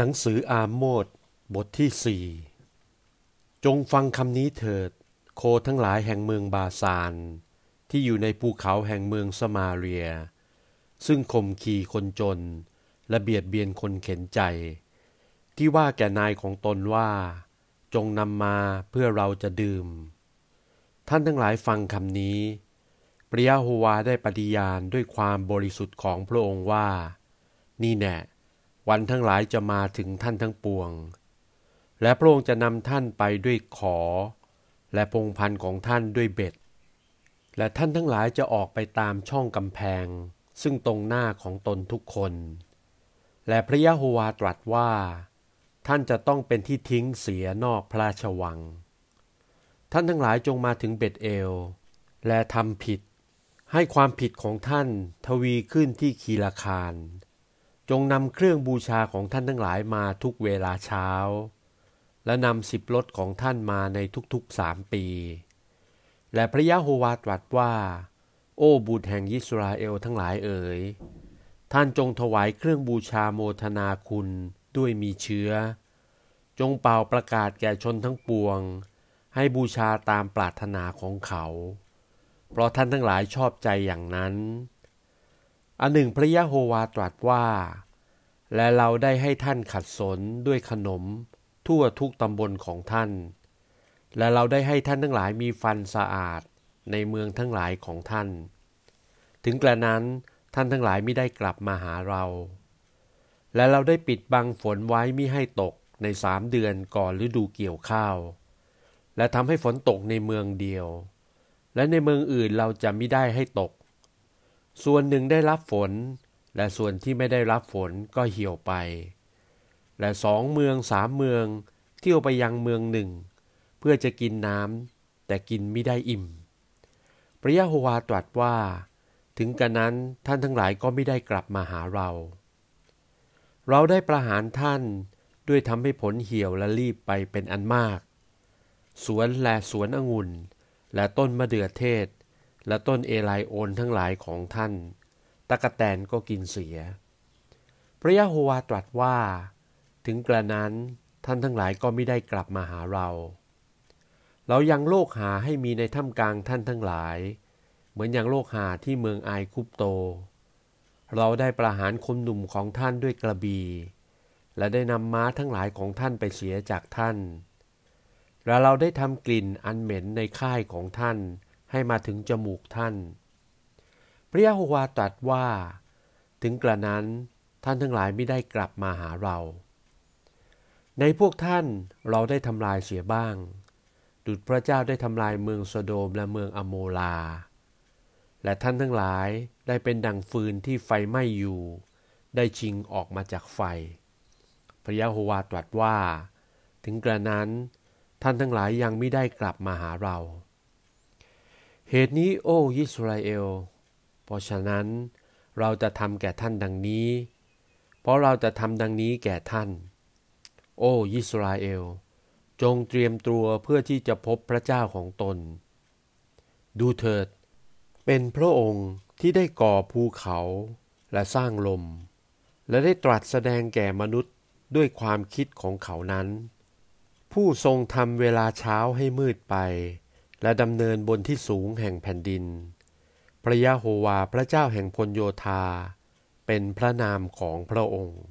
หนังสืออาโมดบทที่สี่จงฟังคำนี้เถิด โคทั้งหลายแห่งเมืองบาซาน ที่อยู่ในภูเขาแห่งเมืองสมาเรีย ซึ่งข่มขีคนจน และเบียดเบียนคนเข็นใจ ที่ว่าแก่นายของตนว่า จงนำมาเพื่อเราจะดื่ม ท่านทั้งหลายฟังคำนี้พระยะโฮวาได้ปฏิญาณด้วยความบริสุทธิ์ของพระองค์ว่า นี่แน่ วันทั้งหลายจะมาถึงท่านทั้งปวง และพระองค์จะนำท่านไปด้วยขอ และพงพันของท่านด้วยเบ็ด และท่านทั้งหลายจะออกไปตามช่องกำแพง ซึ่งตรงหน้าของตนทุกคน และพระยะโฮวาตรัสว่า ท่านจะต้องเป็นที่ทิ้งเสียนอกพระราชวัง ท่านทั้งหลายจงมาถึงเบ็ดเอล และทำผิด ให้ความผิดของท่านทวีขึ้นที่คีลาคาร จงนำเครื่องบูชาของท่านทั้งหลายมาทุกเวลาเช้า และนำสิบรถของท่านมาในทุกๆสามปี และพระยะโฮวาตรัสว่า โอ้บุตรแห่งยิสราเอลทั้งหลายเอ๋ย ท่านจงถวายเครื่องบูชาโมทนาคุณด้วยมีเชื้อ จงเป่าประกาศแก่ชนทั้งปวง ให้บูชาตามปรารถนาของเขา เพราะท่านทั้งหลายชอบใจอย่างนั้น อันหนึ่งพระยะโฮวาตรัสว่า และเราได้ให้ท่านขัดสนด้วยขนม ทั่วทุกตำบลของท่าน และเราได้ให้ท่านทั้งหลายมีฟันสะอาดในเมืองทั้งหลายของท่าน ถึงกระนั้นท่านทั้งหลายไม่ได้กลับมาหาเรา และเราได้ปิดบังฝนไว้มิให้ตกในสามเดือนก่อนฤดูเกี่ยวข้าว และทำให้ฝนตกในเมืองเดียว และในเมืองอื่นเราจะไม่ได้ให้ตก ส่วนหนึ่งได้รับฝน และส่วนที่ไม่ได้รับฝนก็เหี่ยวไป และสองเมืองสามเมือง เที่ยวไปยังเมืองหนึ่ง เพื่อจะกินน้ำแต่กินไม่ได้อิ่ม พระยะโฮวาตรัสว่า ถึงกระนั้นท่านทั้งหลายก็ไม่ได้กลับมาหาเรา เราได้ประหารท่านด้วยทำให้ผลเหี่ยวและรีบไปเป็นอันมาก สวนและสวนองุ่น และต้นมะเดื่อเทศ และต้นเอไลโอนทั้งหลายของท่าน ตะกะแตนก็กินเสีย พระยะโฮวาตรัสว่า ถึงกระนั้นท่านทั้งหลายก็ไม่ได้กลับมาหาเรา เรายังโลกหาให้มีในถ้ำกลางท่านทั้งหลาย เหมือนอย่างโลกหาที่เมืองไอคุปโต เราได้ประหารคนหนุ่มของท่านด้วยกระบีและได้นำม้าทั้งหลายของท่านไปเสียจากท่าน และเราได้ทำกลิ่นอันเหม็นในค่ายของท่าน ให้มาถึงจมูกท่าน พระยะโฮวาตรัสว่า ถึงกระนั้นท่านทั้งหลายไม่ได้กลับมาหาเรา ในพวกท่านเราได้ทำลายเสียบ้าง ดุจพระเจ้าได้ทำลายเมืองโซโดมและเมืองอโมลา และท่านทั้งหลายได้เป็นดังฟืนที่ไฟไหม้อยู่ ได้ชิงออกมาจากไฟ พระยะโฮวาตรัสว่า ถึงกระนั้นท่านทั้งหลายยังไม่ได้กลับมาหาเรา เหตุนี้โอ้ยิสราเอล เพราะฉะนั้นเราจะทำแก่ท่านดังนี้ เพราะเราจะทำดังนี้แก่ท่าน โอ้ยิสราเอล จงเตรียมตัวเพื่อที่จะพบพระเจ้าของตน ดูเถิด เป็นพระองค์ที่ได้ก่อภูเขาและสร้างลม และได้ตรัสแสดงแก่มนุษย์ด้วยความคิดของเขานั้น ผู้ทรงทำเวลาเช้าให้มืดไป และดำเนินบนที่สูงแห่งแผ่นดิน พระยะโฮวาพระเจ้าแห่งพลโยธา เป็นพระนามของพระองค์